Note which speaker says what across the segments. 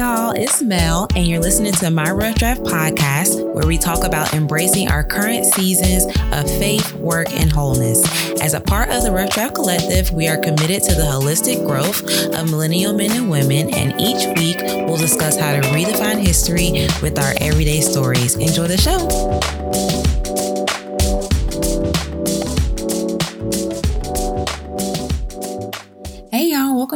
Speaker 1: y'all, it's Mel, and you're listening to my Rough Draft podcast, where we talk about embracing our current seasons of faith, work, and wholeness. As a part of the Rough Draft Collective, we are committed to the holistic growth of millennial men and women, and each week we'll discuss how to redefine history with our everyday stories. Enjoy the show.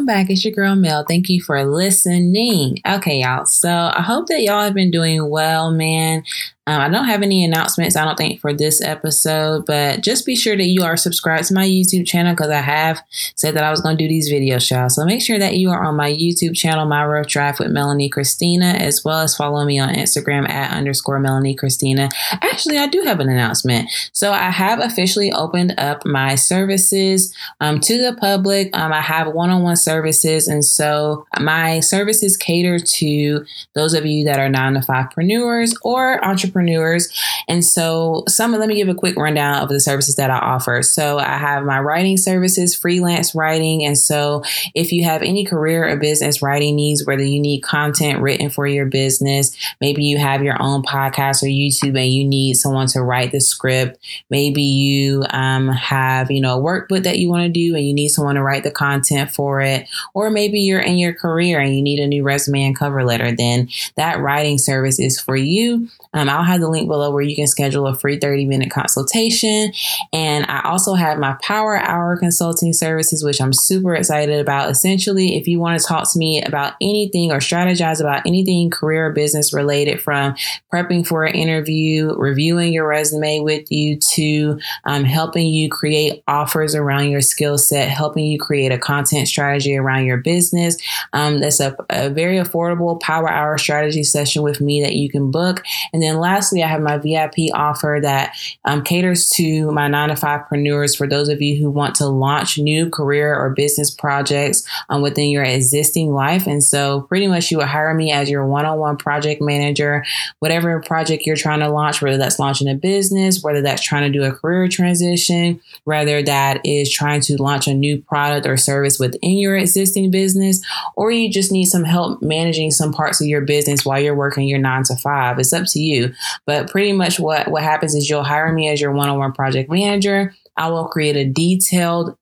Speaker 1: Welcome back. It's your girl Mel. Thank you for listening. Okay, y'all. So I hope that y'all have been doing well, man. Um, I don't have any announcements, I don't think, for this episode, but just be sure that you are subscribed to my YouTube channel because I have said that I was going to do these videos, y'all. So make sure that you are on my YouTube channel, My Rough Draft with Melanie Christina, as well as follow me on Instagram at underscore Melanie Christina. Actually, I do have an announcement. So I have officially opened up my services um, to the public. Um, I have one on one services, and so my services cater to those of you that are nine to five preneurs or entrepreneurs entrepreneurs. And so, some let me give a quick rundown of the services that I offer. So, I have my writing services, freelance writing. And so, if you have any career or business writing needs, whether you need content written for your business, maybe you have your own podcast or YouTube and you need someone to write the script, maybe you um, have, you know, a workbook that you want to do and you need someone to write the content for it, or maybe you're in your career and you need a new resume and cover letter, then that writing service is for you. Um, I'll have the link below where you can schedule a free 30 minute consultation. And I also have my Power Hour consulting services, which I'm super excited about. Essentially, if you want to talk to me about anything or strategize about anything career or business related, from prepping for an interview, reviewing your resume with you, to um, helping you create offers around your skill set, helping you create a content strategy around your business. Um, that's a, a very affordable Power Hour strategy session with me that you can book. And then lastly, I have my VIP offer that um, caters to my nine to five preneurs for those of you who want to launch new career or business projects um, within your existing life. And so pretty much you would hire me as your one-on-one project manager, whatever project you're trying to launch, whether that's launching a business, whether that's trying to do a career transition, whether that is trying to launch a new product or service within your existing business, or you just need some help managing some parts of your business while you're working your nine to five. It's up to you you. But pretty much what, what happens is you'll hire me as your one on one project manager. I will create a detailed,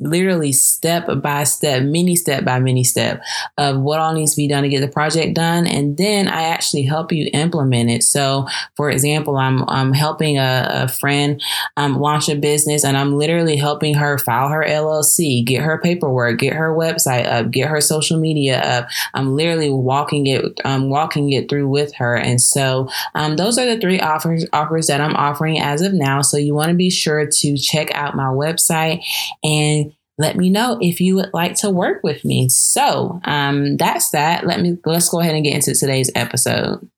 Speaker 1: literally step by step, mini step by mini step of what all needs to be done to get the project done. And then I actually help you implement it. So, for example, I'm, I'm helping a, a friend um, launch a business and I'm literally helping her file her LLC, get her paperwork, get her website up, get her social media up. I'm literally walking it, um, walking it through with her. And so, um, those are the three offers, offers that I'm offering as of now. So, you want to be sure to check out my website and let me know if you would like to work with me. So um, that's that. Let me let's go ahead and get into today's episode.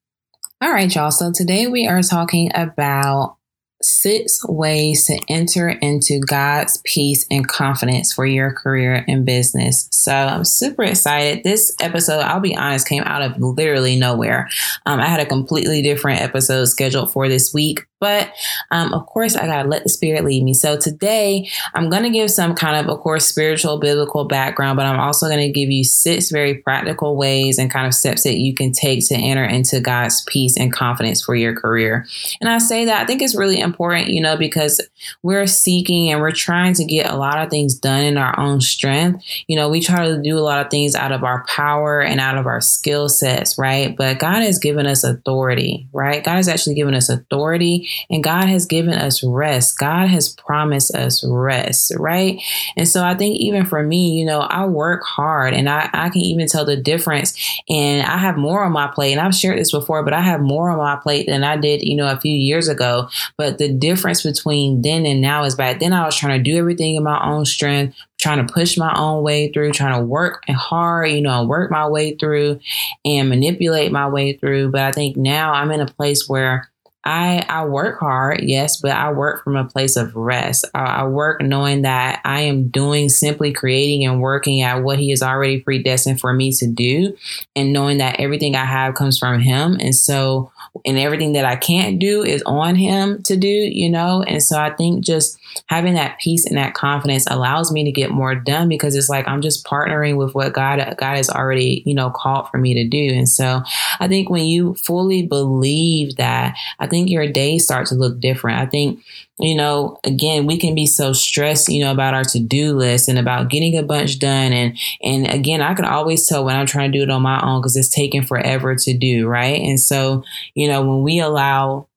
Speaker 1: All right, y'all. So today we are talking about six ways to enter into God's peace and confidence for your career and business. So I'm super excited. This episode, I'll be honest, came out of literally nowhere. Um, I had a completely different episode scheduled for this week, but um, of course, I got to let the spirit lead me. So today, I'm going to give some kind of, of course, spiritual, biblical background, but I'm also going to give you six very practical ways and kind of steps that you can take to enter into God's peace and confidence for your career. And I say that I think it's really important, you know, because we're seeking and we're trying to get a lot of things done in our own strength. You know, we try to do a lot of things out of our power and out of our skill sets, right? But God has given us authority, right? God has actually given us authority and God has given us rest. God has promised us rest, right? And so I think even for me, you know, I work hard and I, I can even tell the difference. And I have more on my plate. And I've shared this before, but I have more on my plate than I did, you know, a few years ago. But the difference between then and now is back then I was trying to do everything in my own strength, trying to push my own way through, trying to work hard, you know, work my way through and manipulate my way through. But I think now I'm in a place where I I work hard, yes, but I work from a place of rest. I, I, work knowing that I am doing simply creating and working at what He has already predestined for me to do, and knowing that everything I have comes from Him, and so and everything that I can't do is on Him to do, you know. And so I think just having that peace and that confidence allows me to get more done because it's like I'm just partnering with what God God has already, you know, called for me to do. And so I think when you fully believe that, I think your days start to look different. I think you know, again, we can be so stressed, you know, about our to-do list and about getting a bunch done. And and again, I can always tell when I'm trying to do it on my own because it's taking forever to do, right? And so, you know, when we allow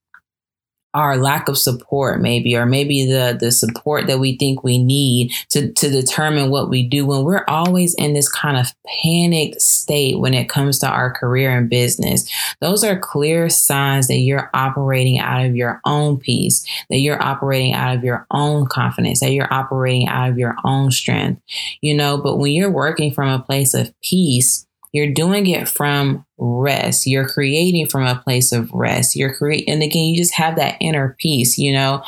Speaker 1: our lack of support maybe or maybe the the support that we think we need to to determine what we do when we're always in this kind of panicked state when it comes to our career and business. Those are clear signs that you're operating out of your own peace that you're operating out of your own confidence that you're operating out of your own strength you know? But when you're working from a place of peace you're doing it from rest. You're creating from a place of rest. You're creating, and again, you just have that inner peace. You know,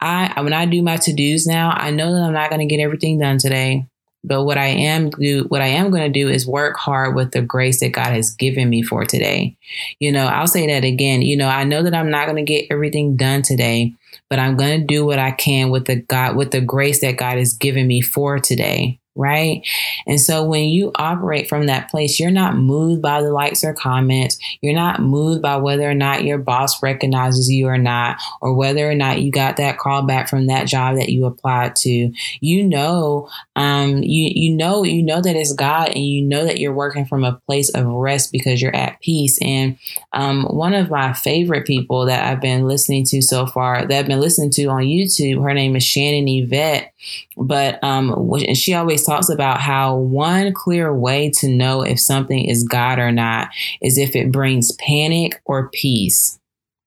Speaker 1: I when I do my to dos now, I know that I'm not going to get everything done today. But what I am do, what I am going to do is work hard with the grace that God has given me for today. You know, I'll say that again. You know, I know that I'm not going to get everything done today, but I'm going to do what I can with the God, with the grace that God has given me for today right? And so when you operate from that place, you're not moved by the likes or comments. You're not moved by whether or not your boss recognizes you or not, or whether or not you got that call back from that job that you applied to. You know, um, you you know, you know that it's God, and you know that you're working from a place of rest because you're at peace. And um, one of my favorite people that I've been listening to so far, that I've been listening to on YouTube, her name is Shannon Yvette, but um, she always always talks about how one clear way to know if something is God or not is if it brings panic or peace,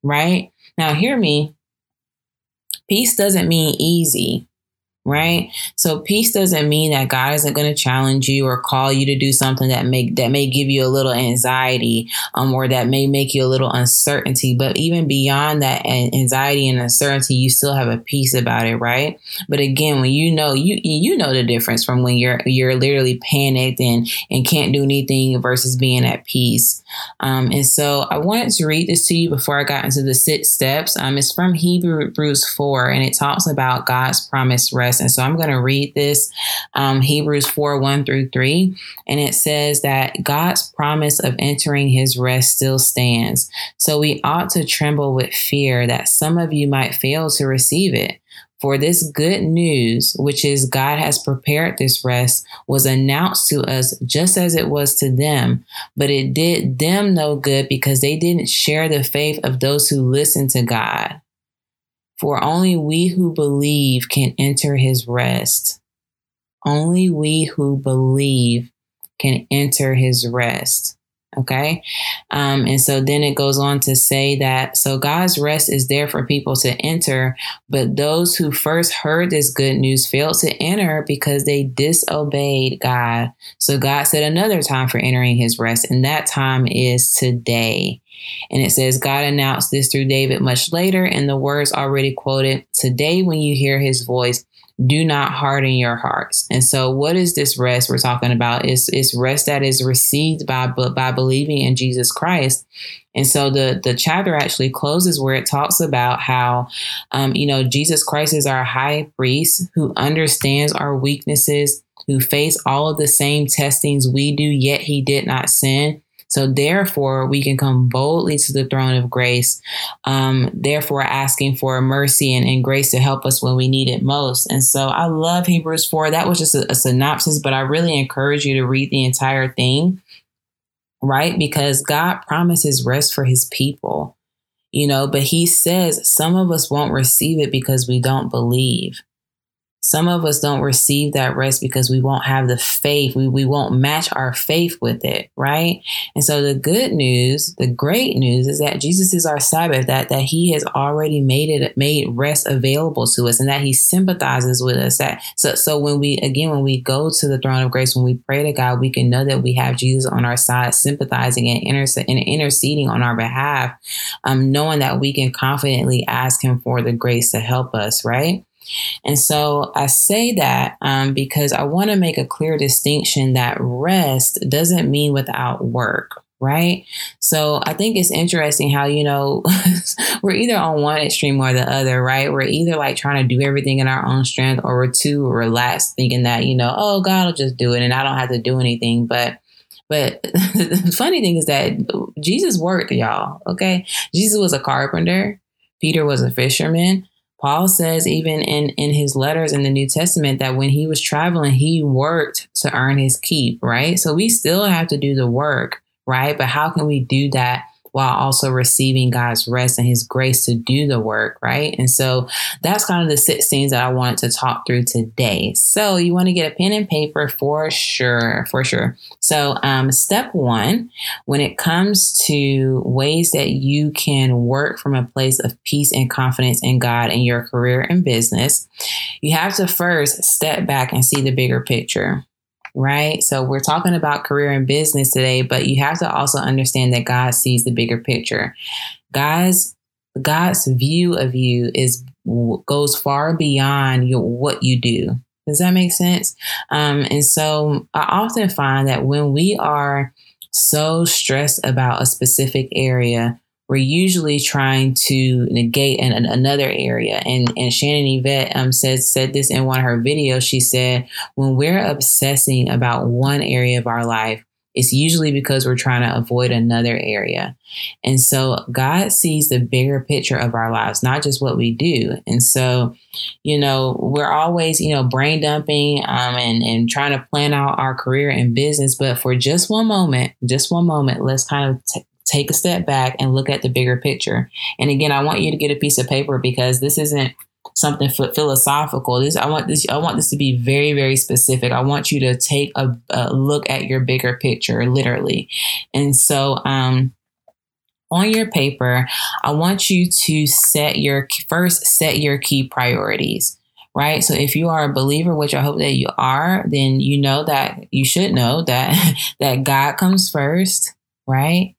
Speaker 1: right? Now, hear me. Peace doesn't mean easy right so peace doesn't mean that god isn't going to challenge you or call you to do something that make that may give you a little anxiety um, or that may make you a little uncertainty but even beyond that anxiety and uncertainty you still have a peace about it right but again when you know you you know the difference from when you're you're literally panicked and and can't do anything versus being at peace um, and so I wanted to read this to you before I got into the six steps. Um, it's from Hebrews 4, and it talks about God's promised rest. And so I'm going to read this um, Hebrews 4 1 through 3. And it says that God's promise of entering his rest still stands. So we ought to tremble with fear that some of you might fail to receive it. For this good news, which is God has prepared this rest, was announced to us just as it was to them, but it did them no good because they didn't share the faith of those who listened to God. For only we who believe can enter his rest. Only we who believe can enter his rest. Okay. Um, and so then it goes on to say that so God's rest is there for people to enter, but those who first heard this good news failed to enter because they disobeyed God. So God set another time for entering his rest, and that time is today. And it says, God announced this through David much later, and the words already quoted Today, when you hear his voice, do not harden your hearts. And so, what is this rest we're talking about? It's, it's rest that is received by, by believing in Jesus Christ. And so the the chapter actually closes where it talks about how, um, you know, Jesus Christ is our high priest who understands our weaknesses, who face all of the same testings we do, yet he did not sin. So therefore, we can come boldly to the throne of grace, um, therefore asking for mercy and, and, grace to help us when we need it most. And so I love Hebrews 4. That was just a, a synopsis, but I really encourage you to read the entire thing, right? Because God promises rest for his people, you know, but he says some of us won't receive it because we don't believe. Some of us don't receive that rest because we won't have the faith. We, we won't match our faith with it, right? And so the good news, the great news is that Jesus is our Sabbath, that, that he has already made it, made rest available to us and that he sympathizes with us. That so, so when we, again, when we go to the throne of grace, when we pray to God, we can know that we have Jesus on our side, sympathizing and, interse- and interceding on our behalf, um, knowing that we can confidently ask him for the grace to help us, right? And so I say that um, because I want to make a clear distinction that rest doesn't mean without work. Right. So I think it's interesting how, you know, we're either on one extreme or the other, right? We're either like trying to do everything in our own strength or we're too relaxed thinking that, you know, oh, God will just do it and I don't have to do anything. But but the funny thing is that Jesus worked, y'all. Okay. Jesus was a carpenter. Peter was a fisherman. Paul says, even in, in his letters in the New Testament, that when he was traveling, he worked to earn his keep, right? So we still have to do the work, right? But how can we do that while also receiving God's rest and his grace to do the work, right? And so that's kind of the six things that I wanted to talk through today. So you want to get a pen and paper for sure, for sure. So um, step one, when it comes to ways that you can work from a place of peace and confidence in God in your career and business, you have to first step back and see the bigger picture right? So we're talking about career and business today, but you have to also understand that God sees the bigger picture. God's God's view of you is goes far beyond your, what you do. Does that make sense? Um, and so I often find that when we are so stressed about a specific area, we're usually trying to negate an, another area. And and Shannon Yvette um said said this in one of her videos. She said when we're obsessing about one area of our life, it's usually because we're trying to avoid another area. And so God sees the bigger picture of our lives, not just what we do. And so, you know, we're always, you know, brain dumping um, and, and trying to plan out our career and business. But for just one moment, just one moment, let's kind of t- take a step back and look at the bigger picture. And again, I want you to get a piece of paper because this isn't something philosophical. This I want this I want this to be very very specific. I want you to take a, a look at your bigger picture literally. And so um on your paper, I want you to set your first set your key priorities right? So if you are a believer, which I hope that you are, then you know that you should know that that God comes first, right?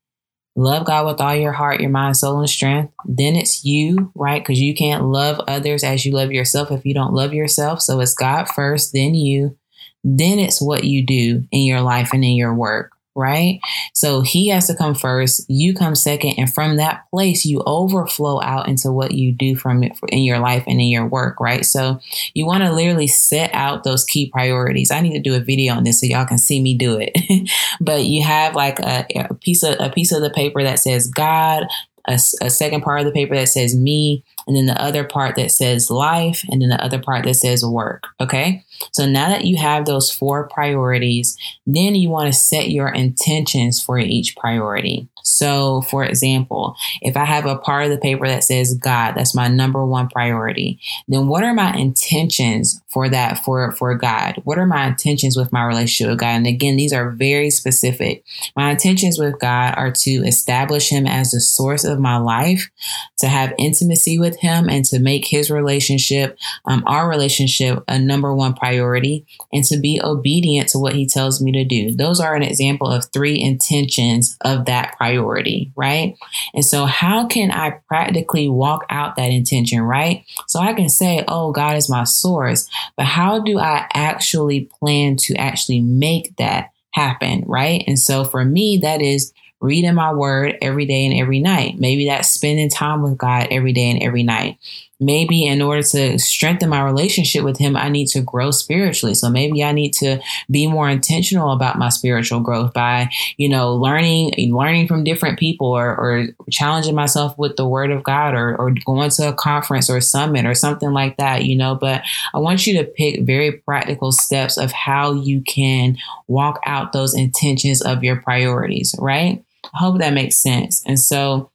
Speaker 1: Love God with all your heart, your mind, soul, and strength. Then it's you, right? Because you can't love others as you love yourself if you don't love yourself. So it's God first, then you. Then it's what you do in your life and in your work right? So he has to come first, you come second, and from that place you overflow out into what you do from it in your life and in your work, right? So you want to literally set out those key priorities. I need to do a video on this so y'all can see me do it. but you have like a, a piece of a piece of the paper that says God, a, a second part of the paper that says me, and then the other part that says life, and then the other part that says work. Okay. So now that you have those four priorities, then you want to set your intentions for each priority. So, for example, if I have a part of the paper that says God, that's my number one priority, then what are my intentions for that for for God? What are my intentions with my relationship with God? And again, these are very specific. My intentions with God are to establish him as the source of my life, to have intimacy with him and to make his relationship, um, our relationship, a number one priority, and to be obedient to what he tells me to do. Those are an example of three intentions of that priority, right? And so, how can I practically walk out that intention, right? So, I can say, oh, God is my source, but how do I actually plan to actually make that happen, right? And so, for me, that is reading my word every day and every night. Maybe that's spending time with God every day and every night. Maybe in order to strengthen my relationship with him i need to grow spiritually. So maybe i need to be more intentional about my spiritual growth by you know learning learning from different people or, or challenging myself with the word of god or, or going to a conference or summit or something like that you know. But i want you to pick very practical steps of how you can walk out those intentions of your priorities right i hope that makes sense and so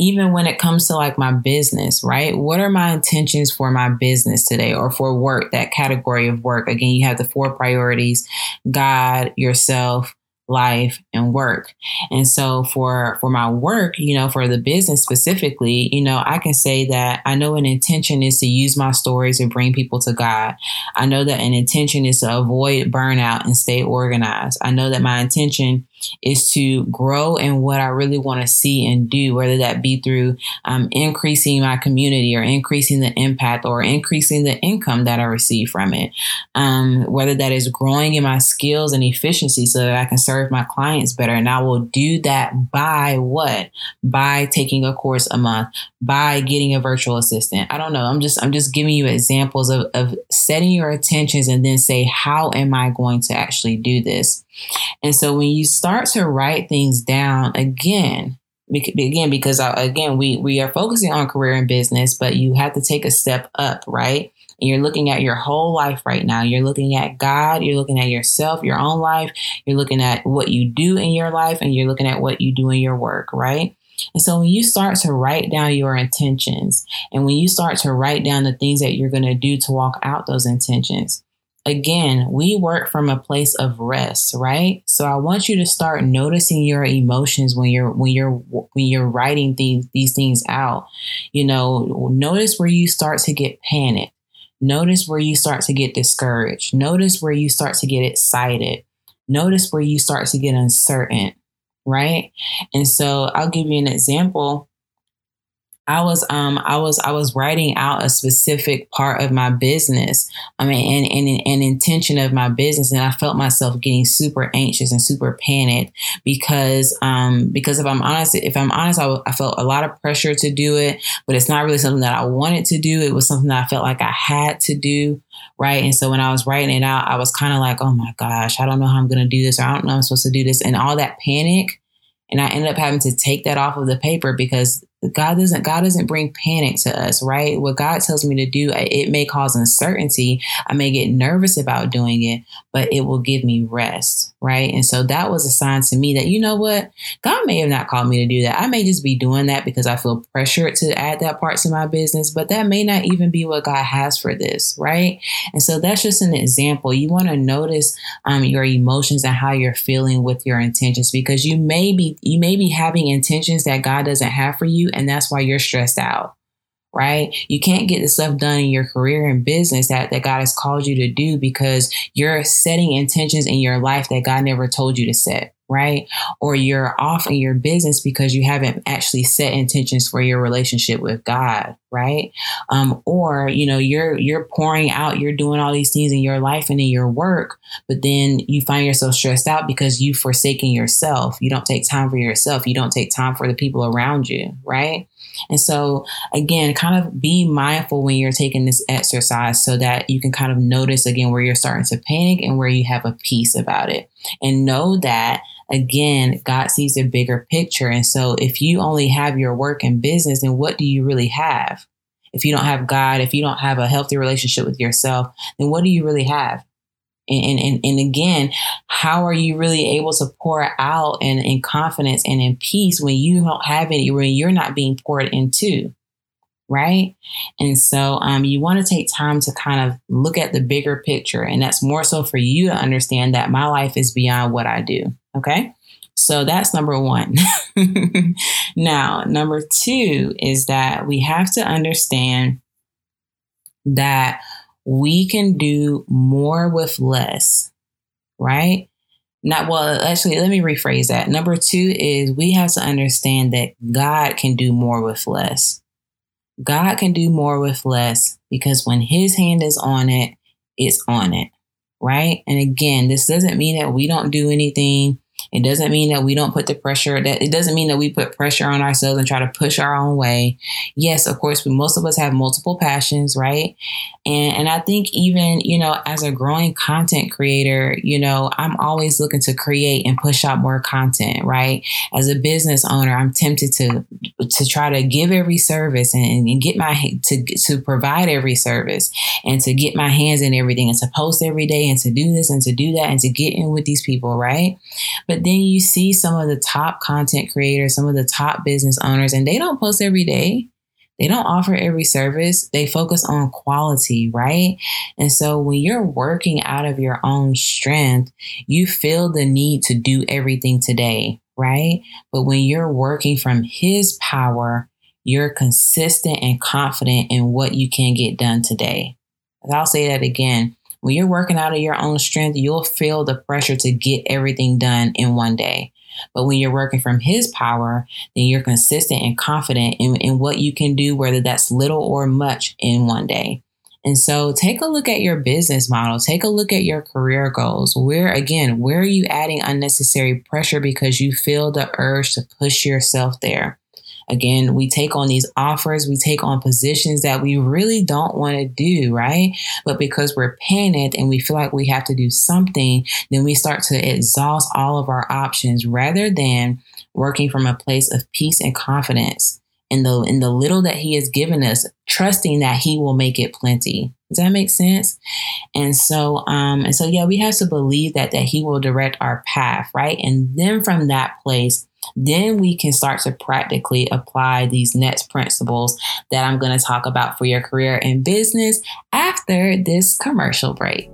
Speaker 1: even when it comes to like my business, right? What are my intentions for my business today or for work, that category of work? Again, you have the four priorities God, yourself, life and work. And so for for my work, you know, for the business specifically, you know, I can say that I know an intention is to use my stories to bring people to God. I know that an intention is to avoid burnout and stay organized. I know that my intention is to grow in what I really want to see and do, whether that be through um, increasing my community or increasing the impact or increasing the income that I receive from it. Um, whether that is growing in my skills and efficiency so that I can serve my clients better. And I will do that by what? By taking a course a month, by getting a virtual assistant. I don't know. I'm just I'm just giving you examples of, of setting your intentions and then say, how am I going to actually do this? And so when you start to write things down again, again because again we we are focusing on career and business, but you have to take a step up, right? And you're looking at your whole life right now. You're looking at God, you're looking at yourself, your own life, you're looking at what you do in your life, and you're looking at what you do in your work, right? And so when you start to write down your intentions and when you start to write down the things that you're going to do to walk out those intentions, again, we work from a place of rest, right? So I want you to start noticing your emotions when you're when you're when you're writing these these things out. You know, notice where you start to get panicked. Notice where you start to get discouraged. Notice where you start to get excited. Notice where you start to get uncertain, right? And so I'll give you an example I was um I was I was writing out a specific part of my business. I mean and, and an intention of my business and I felt myself getting super anxious and super panicked because um because if I'm honest if I'm honest I, felt a lot of pressure to do it but it's not really something that I wanted to do. It was something that I felt like I had to do right? And so when I was writing it out, I was kind of like, oh my gosh, I don't know how I'm going to do this, or I don't know I'm supposed to do this. And all that panic, and I ended up having to take that off of the paper because God doesn't God doesn't bring panic to us, right? What God tells me to do, it may cause uncertainty. I may get nervous about doing it, but it will give me rest, right? And so that was a sign to me that you know what? God may have not called me to do that. I may just be doing that because I feel pressured to add that part to my business, but that may not even be what God has for this, right? And so that's just an example. You want to notice um, your emotions and how you're feeling with your intentions because you may be you may be having intentions that God doesn't have for you and that's why you're stressed out right? You can't get the stuff done in your career and business that, that God has called you to do because you're setting intentions in your life that God never told you to set right? Or you're off in your business because you haven't actually set intentions for your relationship with God, right? Um, or you know you're you're pouring out, you're doing all these things in your life and in your work, but then you find yourself stressed out because you've forsaken yourself. You don't take time for yourself. You don't take time for the people around you, right? And so, again, kind of be mindful when you're taking this exercise so that you can kind of notice again where you're starting to panic and where you have a peace about it. And know that again, God sees a bigger picture. And so if you only have your work and business, then what do you really have? If you don't have God, if you don't have a healthy relationship with yourself, then what do you really have? And, and, and again, how are you really able to pour out in, in confidence and in peace when you don't have any, when you're not being poured into? right? And so um, you want to take time to kind of look at the bigger picture. And that's more so for you to understand that my life is beyond what I do. Okay. So that's number one. now, number two is that we have to understand that we can do more with less, right? Not well, actually, let me rephrase that. Number two is we have to understand that God can do more with less. God can do more with less because when His hand is on it, it's on it, right? And again, this doesn't mean that we don't do anything it doesn't mean that we don't put the pressure that it doesn't mean that we put pressure on ourselves and try to push our own way. Yes, of course, we, most of us have multiple passions, right? And and I think even, you know, as a growing content creator, you know, I'm always looking to create and push out more content, right? As a business owner, I'm tempted to to try to give every service and, and get my to to provide every service and to get my hands in everything and to post every day and to do this and to do that and to get in with these people, right? But then you see some of the top content creators, some of the top business owners, and they don't post every day. They don't offer every service. They focus on quality, right? And so when you're working out of your own strength, you feel the need to do everything today, right? But when you're working from His power, you're consistent and confident in what you can get done today. I'll say that again. When you're working out of your own strength, you'll feel the pressure to get everything done in one day. But when you're working from his power, then you're consistent and confident in, in what you can do, whether that's little or much in one day. And so take a look at your business model. Take a look at your career goals. Where, again, where are you adding unnecessary pressure because you feel the urge to push yourself there? Again, we take on these offers, we take on positions that we really don't want to do, right? But because we're panicked and we feel like we have to do something, then we start to exhaust all of our options rather than working from a place of peace and confidence in the in the little that he has given us, trusting that he will make it plenty. Does that make sense? And so, um, and so, yeah, we have to believe that that He will direct our path, right? And then from that place, then we can start to practically apply these next principles that I'm going to talk about for your career and business after this commercial break.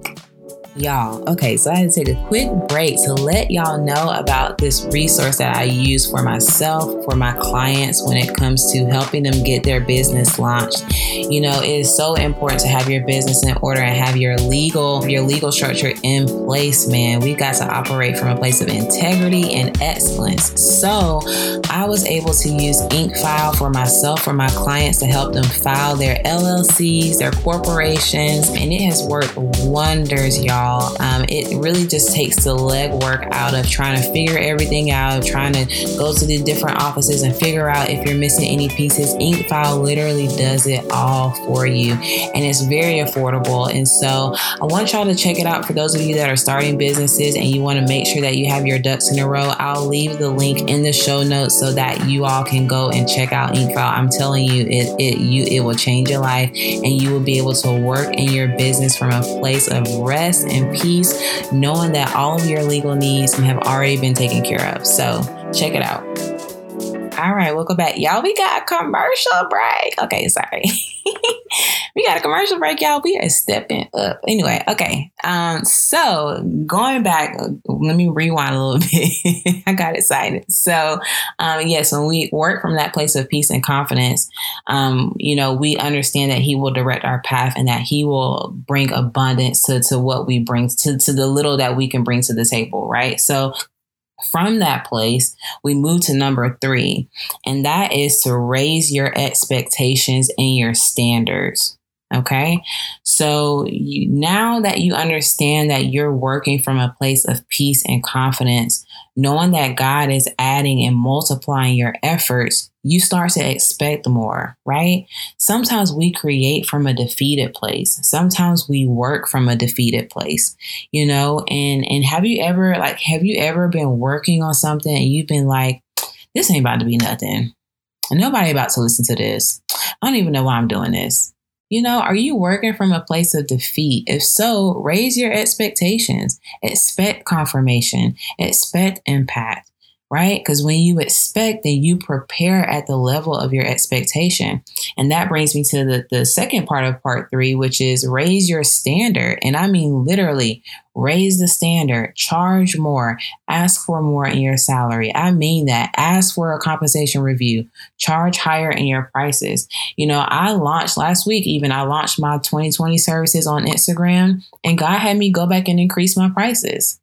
Speaker 1: Y'all, okay, so I had to take a quick break to let y'all know about this resource that I use for myself, for my clients when it comes to helping them get their business launched. You know, it is so important to have your business in order and have your legal your legal structure in place, man. We've got to operate from a place of integrity and excellence. So, I was able to use Incfile for myself for my clients to help them file their LLCs, their corporations, and it has worked wonders, y'all Um, it really just takes the legwork out of trying to figure everything out, trying to go to the different offices and figure out if you're missing any pieces. Incfile literally does it all for you, and it's very affordable. And so I want y'all to check it out for those of you that are starting businesses and you want to make sure that you have your ducks in a row. I'll leave the link in the show notes so that you all can go and check out Incfile. I'm telling you, it it you it will change your life, and you will be able to work in your business from a place of rest and peace, knowing that all of your legal needs have already been taken care of. So check it out. All right, welcome back. Y'all, we got a commercial break. Okay, sorry. we got a commercial break, y'all. We are stepping up. Anyway, okay. Um, so going back, let me rewind a little bit. I got excited. So, um, yes, when we work from that place of peace and confidence, um, you know, we understand that He will direct our path and that He will bring abundance to, to what we bring to, to the little that we can bring to the table, right? So from that place, we move to number three, and that is to raise your expectations and your standards. Okay. So you, now that you understand that you're working from a place of peace and confidence, knowing that God is adding and multiplying your efforts, you start to expect more, right? Sometimes we create from a defeated place. Sometimes we work from a defeated place, you know, and and have you ever like have you ever been working on something and you've been like this ain't about to be nothing. Nobody about to listen to this. I don't even know why I'm doing this. You know, are you working from a place of defeat? If so, raise your expectations. Expect confirmation, expect impact right? Because when you expect, then you prepare at the level of your expectation. And that brings me to the, the second part of part three, which is raise your standard. And I mean literally raise the standard, charge more, ask for more in your salary. I mean that. Ask for a compensation review, charge higher in your prices. You know, I launched last week, even I launched my 2020 services on Instagram, and God had me go back and increase my prices.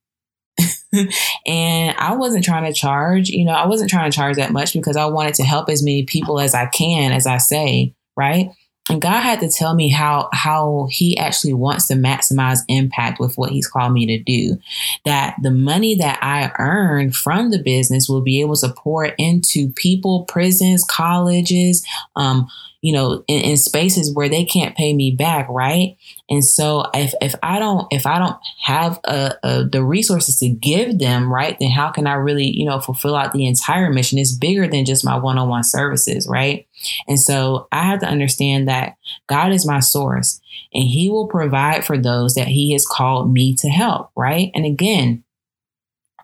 Speaker 1: and I wasn't trying to charge, you know, I wasn't trying to charge that much because I wanted to help as many people as I can, as I say, right? And God had to tell me how how he actually wants to maximize impact with what he's called me to do. That the money that I earn from the business will be able to pour into people, prisons, colleges, um, you know, in, in, spaces where they can't pay me back, right? And so if, if I don't if I don't have a, a, the resources to give them, right, then how can I really, you know, fulfill out the entire mission? It's bigger than just my one-on-one services, right? And so I have to understand that God is my source and he will provide for those that he has called me to help, right? And again,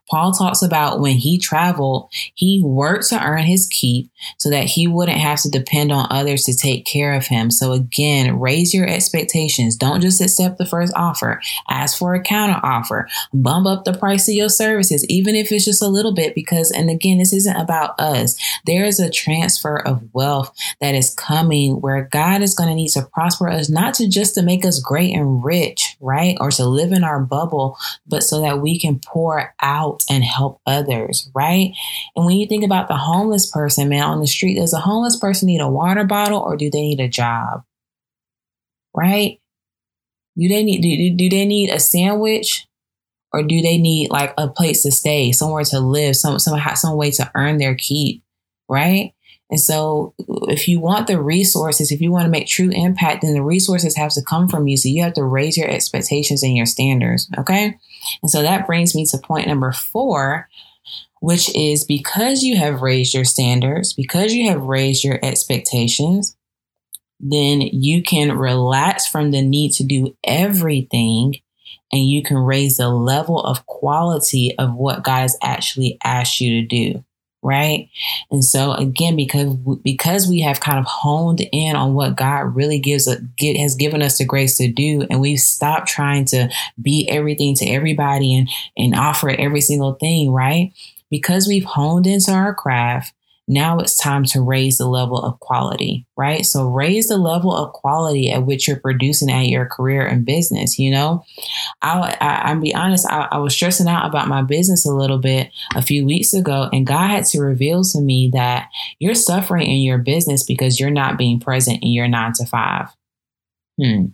Speaker 1: Paul talks about when he traveled, he worked to earn his keep so that he wouldn't have to depend on others to take care of him. So again, raise your expectations. Don't just accept the first offer. Ask for a counter offer. Bump up the price of your services, even if it's just a little bit, because, and again, this isn't about us. There is a transfer of wealth that is coming where God is going to need to prosper us, not to just to make us great and rich, right? Or to live in our bubble, but so that we can pour out and help others, right? And when you think about the homeless person, man, on the street, does a homeless person need a water bottle or do they need a job? Right? Do they need do, do they need a sandwich or do they need like a place to stay, somewhere to live, some some some way to earn their keep, right? And so, if you want the resources, if you want to make true impact, then the resources have to come from you. So, you have to raise your expectations and your standards. Okay. And so, that brings me to point number four, which is because you have raised your standards, because you have raised your expectations, then you can relax from the need to do everything and you can raise the level of quality of what God has actually asked you to do right? And so again because because we have kind of honed in on what god really gives a, get, has given us the grace to do and we've stopped trying to be everything to everybody and and offer every single thing right? Because we've honed into our craft now it's time to raise the level of quality, right? So raise the level of quality at which you're producing at your career and business. You know, I, I, will be honest, I, I was stressing out about my business a little bit a few weeks ago, and God had to reveal to me that you're suffering in your business because you're not being present in your nine to five. Hmm.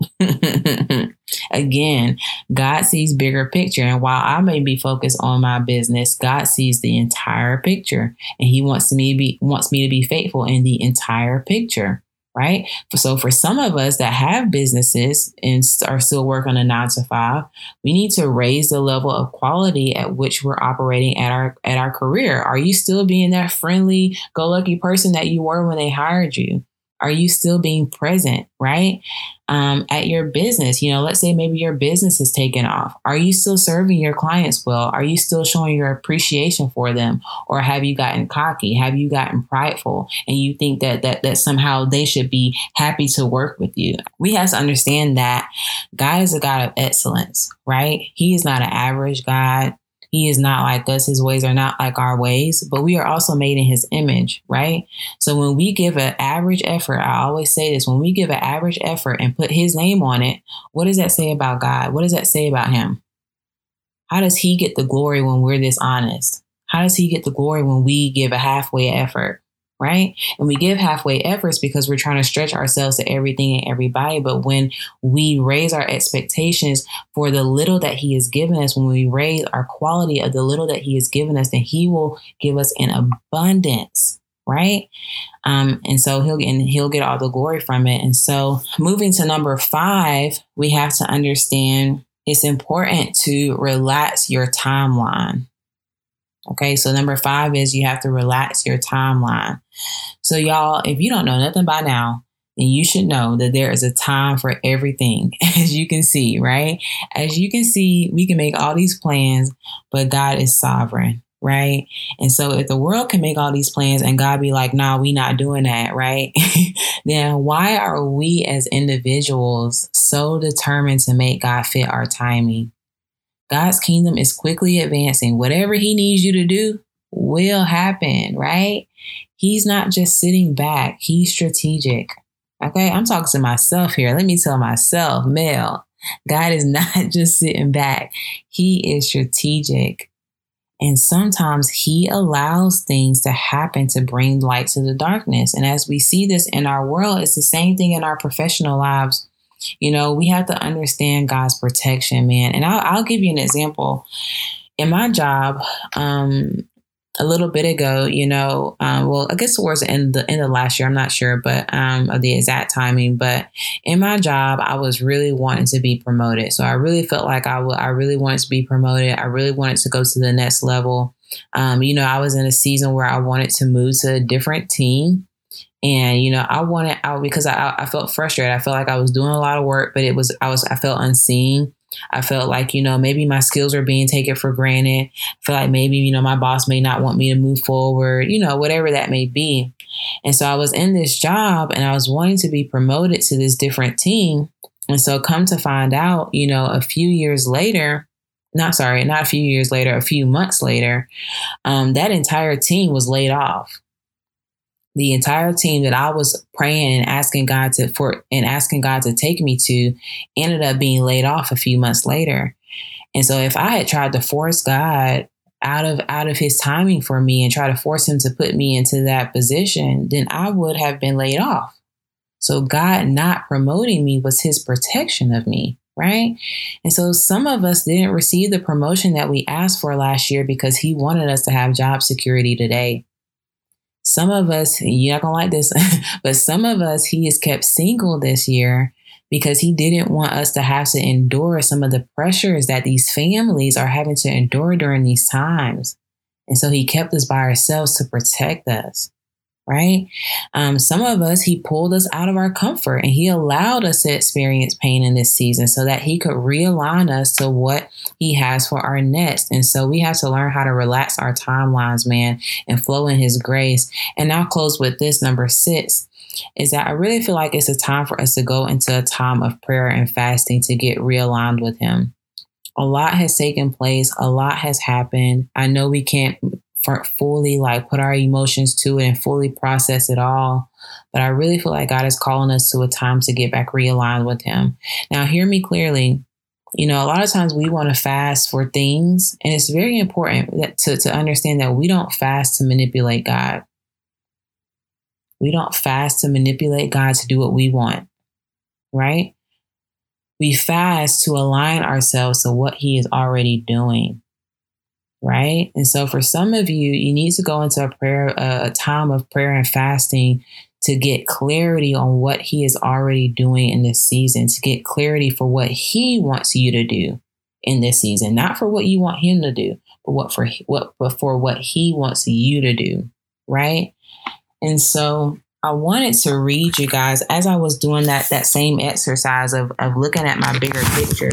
Speaker 1: Again, God sees bigger picture. And while I may be focused on my business, God sees the entire picture. And He wants me to be wants me to be faithful in the entire picture. Right. So for some of us that have businesses and are still working a nine to five, we need to raise the level of quality at which we're operating at our at our career. Are you still being that friendly, go lucky person that you were when they hired you? Are you still being present? Right um, at your business. You know, let's say maybe your business is taken off. Are you still serving your clients well? Are you still showing your appreciation for them? Or have you gotten cocky? Have you gotten prideful and you think that that that somehow they should be happy to work with you? We have to understand that God is a God of excellence, right? He is not an average God. He is not like us. His ways are not like our ways, but we are also made in his image, right? So when we give an average effort, I always say this when we give an average effort and put his name on it, what does that say about God? What does that say about him? How does he get the glory when we're this honest? How does he get the glory when we give a halfway effort? Right? And we give halfway efforts because we're trying to stretch ourselves to everything and everybody. But when we raise our expectations for the little that He has given us, when we raise our quality of the little that He has given us, then He will give us an abundance. Right. Um, and so he'll and he'll get all the glory from it. And so moving to number five, we have to understand it's important to relax your timeline. Okay, so number five is you have to relax your timeline. So, y'all, if you don't know nothing by now, then you should know that there is a time for everything, as you can see, right? As you can see, we can make all these plans, but God is sovereign, right? And so, if the world can make all these plans and God be like, nah, we not doing that, right? then why are we as individuals so determined to make God fit our timing? God's kingdom is quickly advancing. Whatever He needs you to do will happen, right? He's not just sitting back, He's strategic. Okay, I'm talking to myself here. Let me tell myself, Mel, God is not just sitting back, He is strategic. And sometimes he allows things to happen to bring light to the darkness. And as we see this in our world, it's the same thing in our professional lives you know, we have to understand God's protection, man. And I'll, I'll give you an example. In my job, um, a little bit ago, you know, um, well, I guess towards the end, the end of last year, I'm not sure, but um, of the exact timing. But in my job, I was really wanting to be promoted. So I really felt like I, w- I really wanted to be promoted. I really wanted to go to the next level. Um, you know, I was in a season where I wanted to move to a different team. And, you know, I wanted out because I, I felt frustrated. I felt like I was doing a lot of work, but it was, I was, I felt unseen. I felt like, you know, maybe my skills are being taken for granted. I feel like maybe, you know, my boss may not want me to move forward, you know, whatever that may be. And so I was in this job and I was wanting to be promoted to this different team. And so come to find out, you know, a few years later, not sorry, not a few years later, a few months later, um, that entire team was laid off. The entire team that I was praying and asking God to for and asking God to take me to ended up being laid off a few months later. And so if I had tried to force God out of out of his timing for me and try to force him to put me into that position, then I would have been laid off. So God not promoting me was his protection of me, right? And so some of us didn't receive the promotion that we asked for last year because he wanted us to have job security today. Some of us, you're not gonna like this, but some of us, he has kept single this year because he didn't want us to have to endure some of the pressures that these families are having to endure during these times. And so he kept us by ourselves to protect us, right? Um, some of us, he pulled us out of our comfort and he allowed us to experience pain in this season so that he could realign us to what he has for our next. And so we have to learn how to relax our timelines, man, and flow in his grace. And I'll close with this number six is that I really feel like it's a time for us to go into a time of prayer and fasting to get realigned with Him. A lot has taken place, a lot has happened. I know we can't fully like put our emotions to it and fully process it all. But I really feel like God is calling us to a time to get back realigned with Him. Now, hear me clearly. You know, a lot of times we want to fast for things, and it's very important to, to understand that we don't fast to manipulate God. We don't fast to manipulate God to do what we want, right? We fast to align ourselves to what He is already doing, right? And so, for some of you, you need to go into a prayer, a time of prayer and fasting to get clarity on what He is already doing in this season, to get clarity for what He wants you to do in this season, not for what you want Him to do, but what for what but for what He wants you to do, right? And so I wanted to read you guys as I was doing that that same exercise of, of looking at my bigger picture.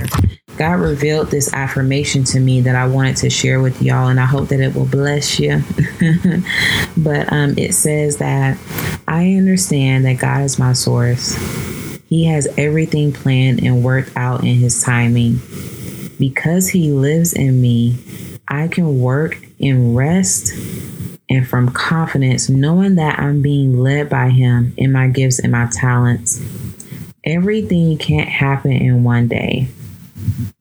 Speaker 1: God revealed this affirmation to me that I wanted to share with y'all, and I hope that it will bless you. but um, it says that I understand that God is my source. He has everything planned and worked out in His timing. Because He lives in me, I can work in rest and from confidence, knowing that I'm being led by Him in my gifts and my talents. Everything can't happen in one day,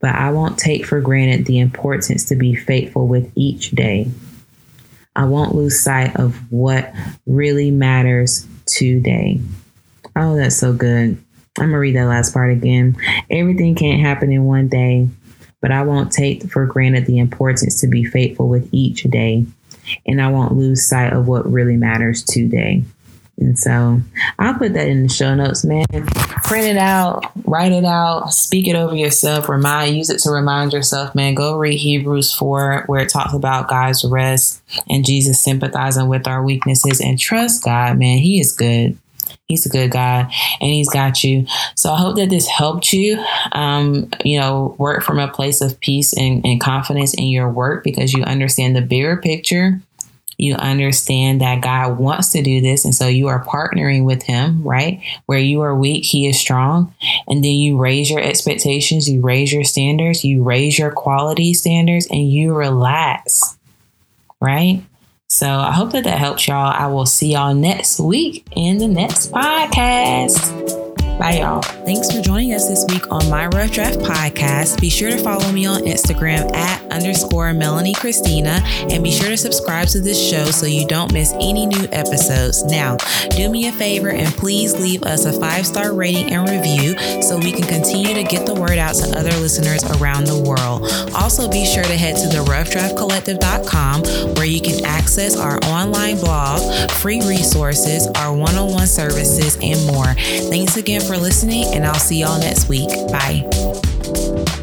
Speaker 1: but I won't take for granted the importance to be faithful with each day. I won't lose sight of what really matters today. Oh, that's so good. I'm going to read that last part again. Everything can't happen in one day, but I won't take for granted the importance to be faithful with each day and I won't lose sight of what really matters today. And so I'll put that in the show notes, man. Print it out, write it out, speak it over yourself, remind, use it to remind yourself, man. Go read Hebrews 4, where it talks about God's rest and Jesus sympathizing with our weaknesses and trust God, man. He is good. He's a good God and he's got you. So I hope that this helped you, um, you know, work from a place of peace and, and confidence in your work because you understand the bigger picture. You understand that God wants to do this. And so you are partnering with him, right? Where you are weak, he is strong. And then you raise your expectations, you raise your standards, you raise your quality standards, and you relax, right? So I hope that that helps y'all. I will see y'all next week in the next podcast. Bye, y'all. Thanks for joining us this week on my Rough Draft podcast. Be sure to follow me on Instagram at underscore Melanie Christina and be sure to subscribe to this show so you don't miss any new episodes. Now, do me a favor and please leave us a five star rating and review so we can continue to get the word out to other listeners around the world. Also, be sure to head to the roughdraftcollective.com where you can access our online blog, free resources, our one on one services, and more. Thanks again for listening, and I'll see y'all next week. Bye.